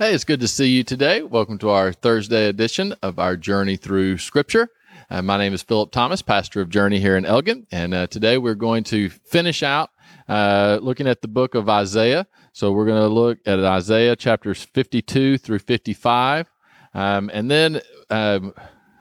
Hey, it's good to see you today. Welcome to our Thursday edition of our journey through Scripture. Uh, my name is Philip Thomas, pastor of Journey here in Elgin, and uh, today we're going to finish out uh, looking at the book of Isaiah. So we're going to look at Isaiah chapters 52 through 55, um, and then. Um,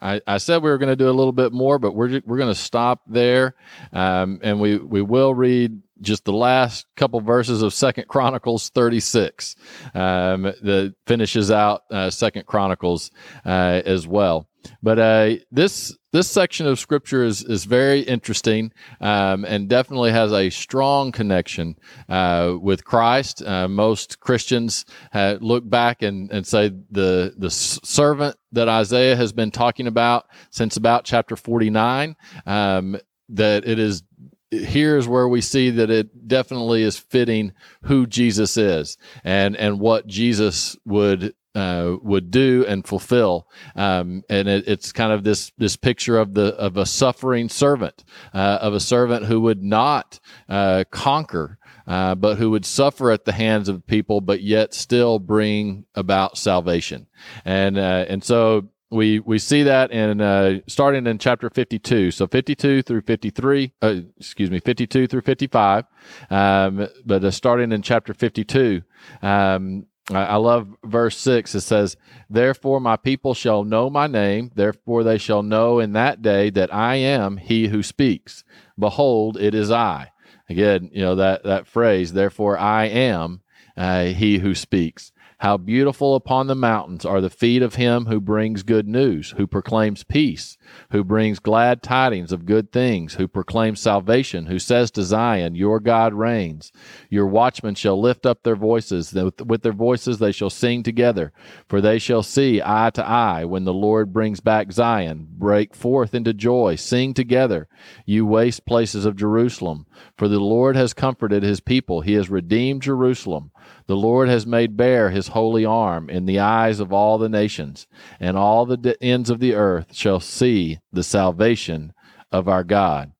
I, I, said we were going to do a little bit more, but we're we're going to stop there, um, and we we will read just the last couple verses of Second Chronicles 36 um, that finishes out uh, Second Chronicles uh, as well. But uh, this this section of scripture is is very interesting um, and definitely has a strong connection uh, with Christ. Uh, most Christians look back and, and say the the servant that Isaiah has been talking about since about chapter 49 um, that it is here's where we see that it definitely is fitting who Jesus is and and what Jesus would uh, would do and fulfill. Um, and it, it's kind of this this picture of the of a suffering servant, uh, of a servant who would not uh, conquer. Uh, but who would suffer at the hands of people, but yet still bring about salvation, and uh, and so we we see that in uh, starting in chapter 52 so 52 through 53 uh, excuse me 52 through 55 um, but uh, starting in chapter 52 um, I, I love verse 6 it says therefore my people shall know my name. Therefore they shall know in that day that i am he who speaks. Behold it is i. Again you know that that phrase therefore i am uh, he who speaks how beautiful upon the mountains are the feet of him who brings good news, who proclaims peace, who brings glad tidings of good things, who proclaims salvation, who says to Zion, Your God reigns. Your watchmen shall lift up their voices. With their voices they shall sing together, for they shall see eye to eye when the Lord brings back Zion. Break forth into joy, sing together, you waste places of Jerusalem. For the Lord has comforted his people, he has redeemed Jerusalem. The Lord has made bare his holy arm in the eyes of all the nations, and all the ends of the earth shall see the salvation of our God.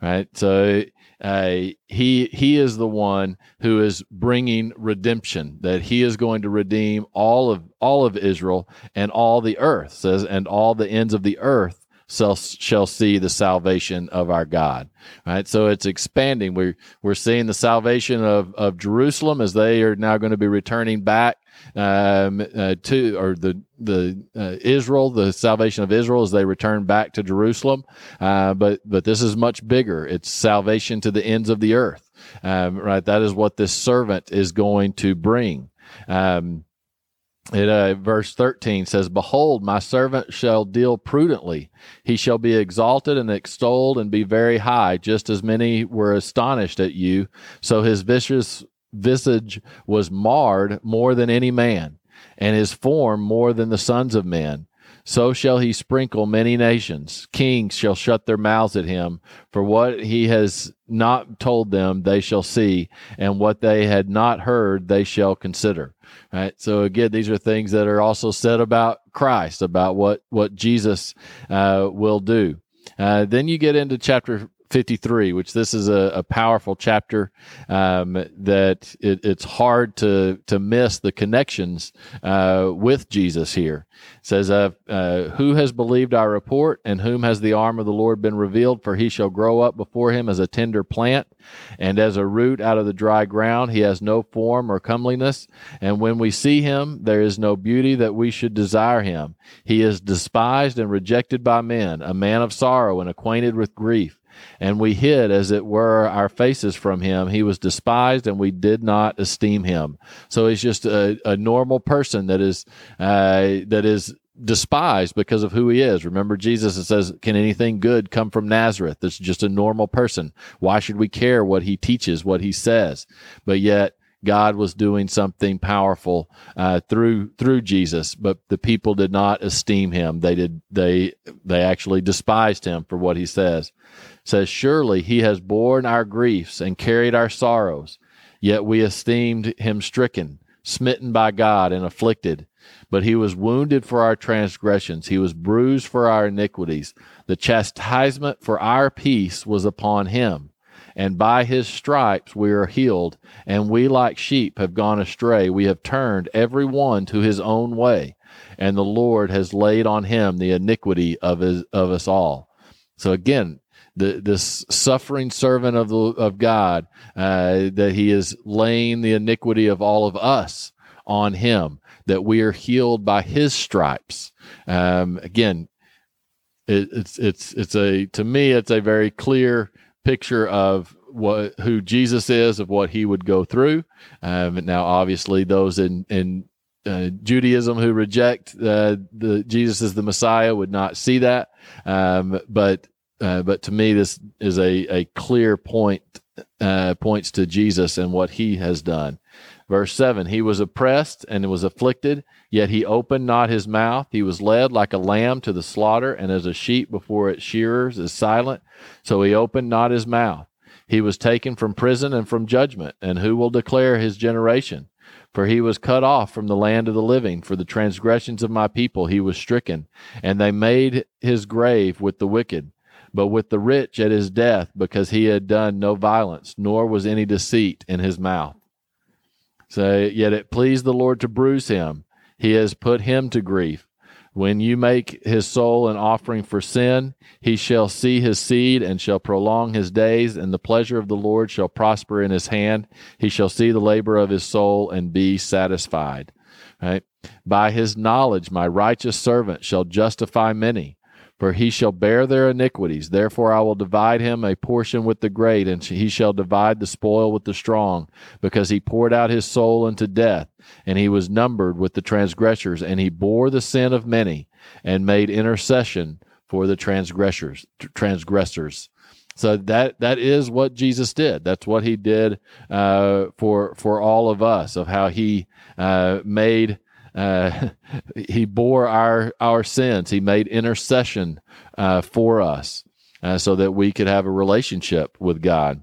Right? So uh, he he is the one who is bringing redemption that he is going to redeem all of all of Israel and all the earth says and all the ends of the earth shall, see the salvation of our God. Right. So it's expanding. We're, we're seeing the salvation of, of Jerusalem as they are now going to be returning back um, uh, to, or the, the uh, Israel, the salvation of Israel as they return back to Jerusalem. Uh, but, but this is much bigger. It's salvation to the ends of the earth. Um, right. That is what this servant is going to bring. Um, it, uh, verse 13 says, Behold, my servant shall deal prudently. He shall be exalted and extolled and be very high, just as many were astonished at you. So his vicious visage was marred more than any man, and his form more than the sons of men. So shall he sprinkle many nations. Kings shall shut their mouths at him, for what he has not told them they shall see, and what they had not heard they shall consider. Right. So again, these are things that are also said about Christ, about what what Jesus uh, will do. Uh, then you get into chapter 53, which this is a, a powerful chapter um, that it, it's hard to to miss the connections uh, with Jesus here. It says, uh, uh, "Who has believed our report, and whom has the arm of the Lord been revealed? For he shall grow up before him as a tender plant, and as a root out of the dry ground. He has no form or comeliness, and when we see him, there is no beauty that we should desire him. He is despised and rejected by men, a man of sorrow and acquainted with grief." And we hid, as it were, our faces from him. He was despised, and we did not esteem him. So he's just a, a normal person that is uh, that is despised because of who he is. Remember Jesus it says, Can anything good come from Nazareth? That's just a normal person. Why should we care what he teaches, what he says? But yet God was doing something powerful uh, through through Jesus, but the people did not esteem him. They did they they actually despised him for what he says says, Surely he has borne our griefs and carried our sorrows, yet we esteemed him stricken, smitten by God, and afflicted. But he was wounded for our transgressions, he was bruised for our iniquities. The chastisement for our peace was upon him, and by his stripes we are healed. And we, like sheep, have gone astray. We have turned every one to his own way, and the Lord has laid on him the iniquity of, his, of us all. So again, the, this suffering servant of the, of God, uh, that he is laying the iniquity of all of us on him, that we are healed by his stripes. Um, again, it, it's it's it's a to me it's a very clear picture of what who Jesus is, of what he would go through. Um, now, obviously, those in in uh, Judaism who reject uh, the Jesus as the Messiah would not see that. Um, but uh, but to me, this is a a clear point uh, points to Jesus and what he has done. Verse 7 He was oppressed and was afflicted, yet he opened not his mouth. He was led like a lamb to the slaughter, and as a sheep before its shearers is silent, so he opened not his mouth. He was taken from prison and from judgment, and who will declare his generation? For he was cut off from the land of the living. For the transgressions of my people he was stricken, and they made his grave with the wicked, but with the rich at his death, because he had done no violence, nor was any deceit in his mouth. So yet it pleased the Lord to bruise him. He has put him to grief. When you make his soul an offering for sin, he shall see his seed and shall prolong his days, and the pleasure of the Lord shall prosper in his hand. He shall see the labor of his soul and be satisfied. Right? By his knowledge, my righteous servant shall justify many for he shall bear their iniquities. Therefore, I will divide him a portion with the great, and he shall divide the spoil with the strong, because he poured out his soul unto death, and he was numbered with the transgressors, and he bore the sin of many, and made intercession for the transgressors. Transgressors. So that that is what Jesus did. That's what he did uh, for for all of us. Of how he uh, made uh, he bore our our sins. He made intercession uh, for us, uh, so that we could have a relationship with God.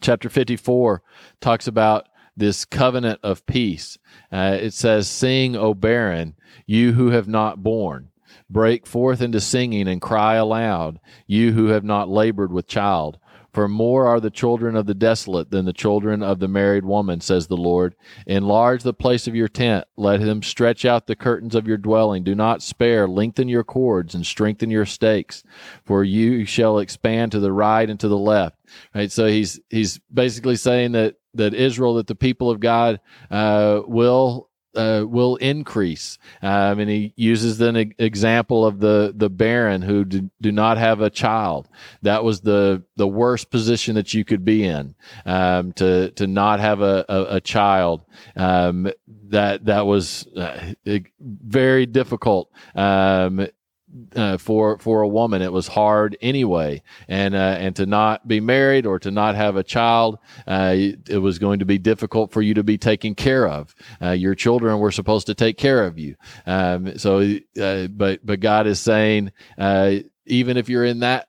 Chapter fifty four talks about this covenant of peace. Uh, it says, "Sing, O barren, you who have not borne." Break forth into singing and cry aloud, you who have not labored with child. For more are the children of the desolate than the children of the married woman, says the Lord. Enlarge the place of your tent. Let him stretch out the curtains of your dwelling. Do not spare. Lengthen your cords and strengthen your stakes, for you shall expand to the right and to the left. Right. So he's he's basically saying that that Israel, that the people of God uh, will uh, will increase. Um, and he uses an example of the the barren who do, do, not have a child. That was the the worst position that you could be in um, to to not have a a, a child. Um, that that was uh, very difficult. Um, uh, for for a woman it was hard anyway. And uh, and to not be married or to not have a child uh, it was going to be difficult for you to be taken care of. Uh, your children were supposed to take care of you. Um, so uh, but but God is saying uh, even if you're in that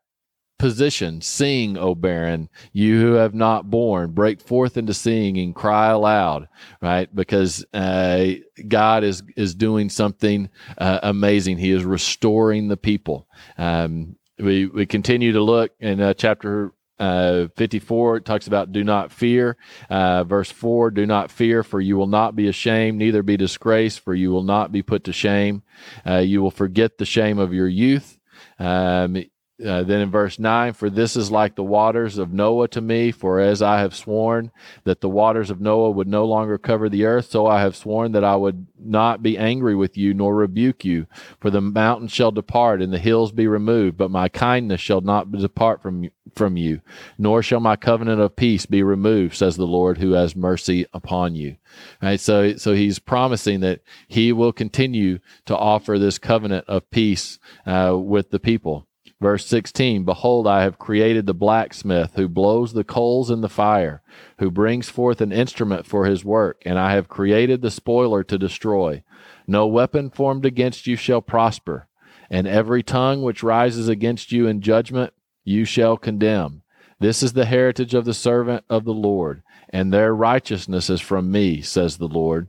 position. Sing, O barren, you who have not borne. Break forth into singing, cry aloud, right? Because uh, God is is doing something uh, amazing. He is restoring the people. Um, we we continue to look in uh, chapter uh, 54 it talks about do not fear uh, verse 4 do not fear for you will not be ashamed neither be disgraced for you will not be put to shame uh, you will forget the shame of your youth um, uh, then in verse 9, for this is like the waters of Noah to me, for as I have sworn that the waters of Noah would no longer cover the earth, so I have sworn that I would not be angry with you nor rebuke you. For the mountains shall depart and the hills be removed, but my kindness shall not depart from, from you, nor shall my covenant of peace be removed, says the Lord who has mercy upon you. Right, so, so he's promising that he will continue to offer this covenant of peace uh, with the people. Verse 16 Behold, I have created the blacksmith who blows the coals in the fire, who brings forth an instrument for his work, and I have created the spoiler to destroy. No weapon formed against you shall prosper, and every tongue which rises against you in judgment you shall condemn. This is the heritage of the servant of the Lord, and their righteousness is from me, says the Lord.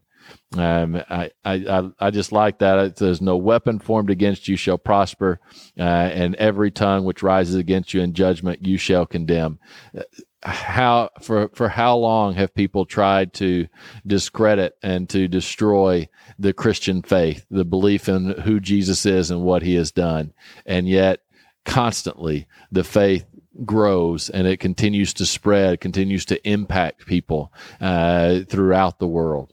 Um, I, I, I just like that. Says, No weapon formed against you shall prosper, uh, and every tongue which rises against you in judgment you shall condemn. How for for how long have people tried to discredit and to destroy the Christian faith, the belief in who Jesus is and what He has done, and yet constantly the faith grows and it continues to spread, continues to impact people uh, throughout the world.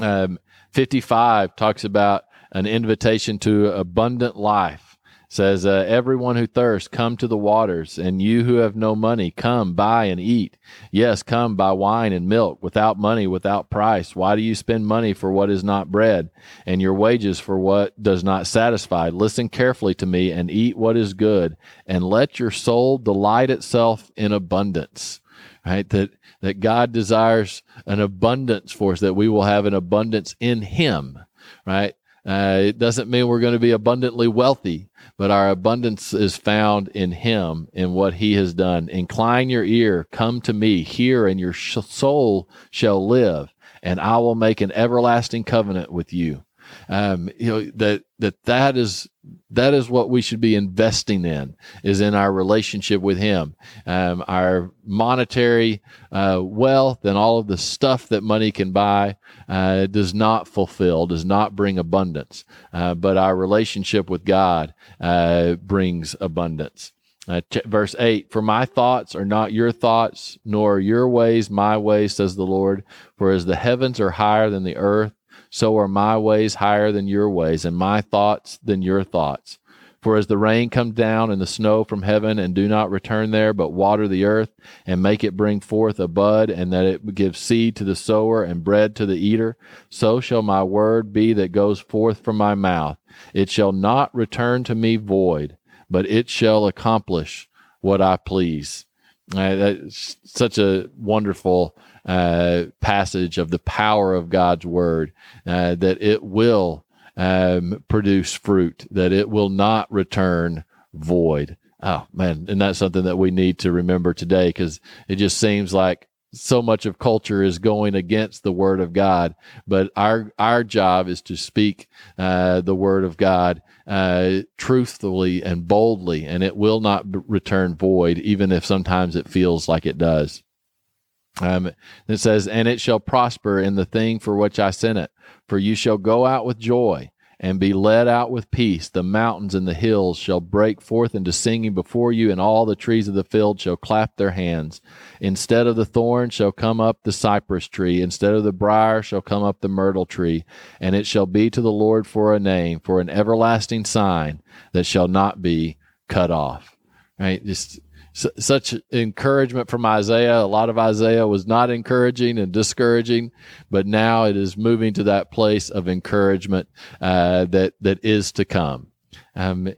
Um, 55 talks about an invitation to abundant life says, uh, Everyone who thirsts, come to the waters, and you who have no money, come, buy and eat. Yes, come, buy wine and milk, without money, without price. Why do you spend money for what is not bread, and your wages for what does not satisfy? Listen carefully to me, and eat what is good, and let your soul delight itself in abundance. Right? That that God desires an abundance for us, that we will have an abundance in Him, right? Uh, it doesn't mean we're going to be abundantly wealthy, but our abundance is found in Him, in what He has done. Incline your ear, come to me, hear, and your soul shall live, and I will make an everlasting covenant with you um, you know that that that is that is what we should be investing in is in our relationship with him. Um, our monetary uh, wealth and all of the stuff that money can buy uh, does not fulfill does not bring abundance. Uh, but our relationship with god uh, brings abundance. Uh, ch- verse 8 For my thoughts are not your thoughts, nor your ways my ways, says the Lord. For as the heavens are higher than the earth, so are my ways higher than your ways, and my thoughts than your thoughts. For as the rain comes down and the snow from heaven, and do not return there, but water the earth, and make it bring forth a bud, and that it give seed to the sower and bread to the eater, so shall my word be that goes forth from my mouth. It shall not return to me void, but it shall accomplish what I please. Uh, that's such a wonderful uh, passage of the power of God's word, uh, that it will um, produce fruit, that it will not return void. Oh man, and that's something that we need to remember today because it just seems like so much of culture is going against the word of God. But our our job is to speak uh, the word of God uh, truthfully and boldly, and it will not return void, even if sometimes it feels like it does. Um, it says, And it shall prosper in the thing for which I sent it. For you shall go out with joy and be led out with peace. The mountains and the hills shall break forth into singing before you, and all the trees of the field shall clap their hands. Instead of the thorn shall come up the cypress tree, instead of the brier shall come up the myrtle tree, and it shall be to the Lord for a name, for an everlasting sign that shall not be cut off. Right? Just such encouragement from Isaiah. A lot of Isaiah was not encouraging and discouraging, but now it is moving to that place of encouragement uh, that that is to come. Um,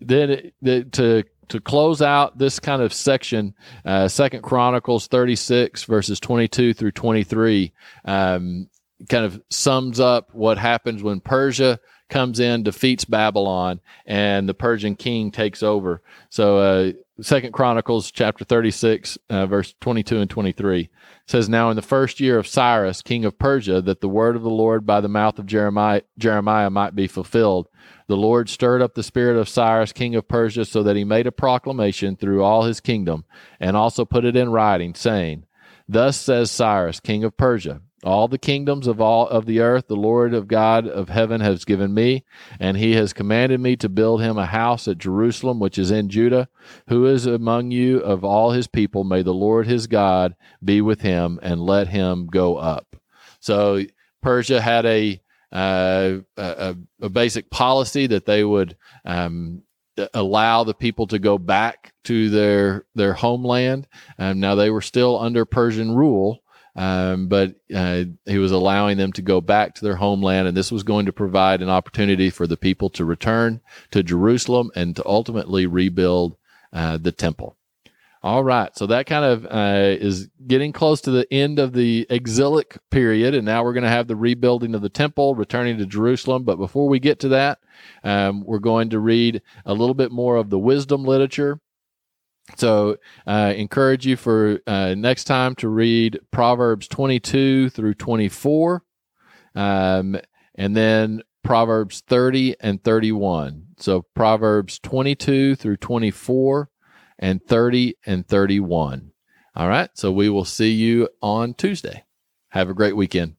then it, to to close out this kind of section, uh, Second Chronicles thirty six verses twenty two through twenty three, um, kind of sums up what happens when Persia comes in, defeats Babylon, and the Persian king takes over. So, uh, Second Chronicles chapter 36, uh, verse 22 and 23 says, Now in the first year of Cyrus, king of Persia, that the word of the Lord by the mouth of Jeremiah, Jeremiah might be fulfilled, the Lord stirred up the spirit of Cyrus, king of Persia, so that he made a proclamation through all his kingdom, and also put it in writing, saying, Thus says Cyrus, king of Persia, all the kingdoms of all of the earth the Lord of God of heaven has given me, and he has commanded me to build him a house at Jerusalem, which is in Judah. Who is among you of all his people? May the Lord his God be with him, and let him go up. So Persia had a uh, a, a, basic policy that they would um, allow the people to go back to their their homeland. Um, now they were still under Persian rule, um, but uh, he was allowing them to go back to their homeland, and this was going to provide an opportunity for the people to return to Jerusalem and to ultimately rebuild uh, the temple. All right, so that kind of uh, is getting close to the end of the exilic period, and now we're going to have the rebuilding of the temple, returning to Jerusalem. But before we get to that, um, we're going to read a little bit more of the wisdom literature so, uh, encourage you for uh, next time to read Proverbs 22 through 24. Um, and then Proverbs 30 and 31. So Proverbs 22 through 24 and 30 and 31. All right. So we will see you on Tuesday. Have a great weekend.